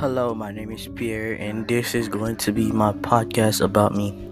Hello, my name is Pierre, and this is going to be my podcast about me.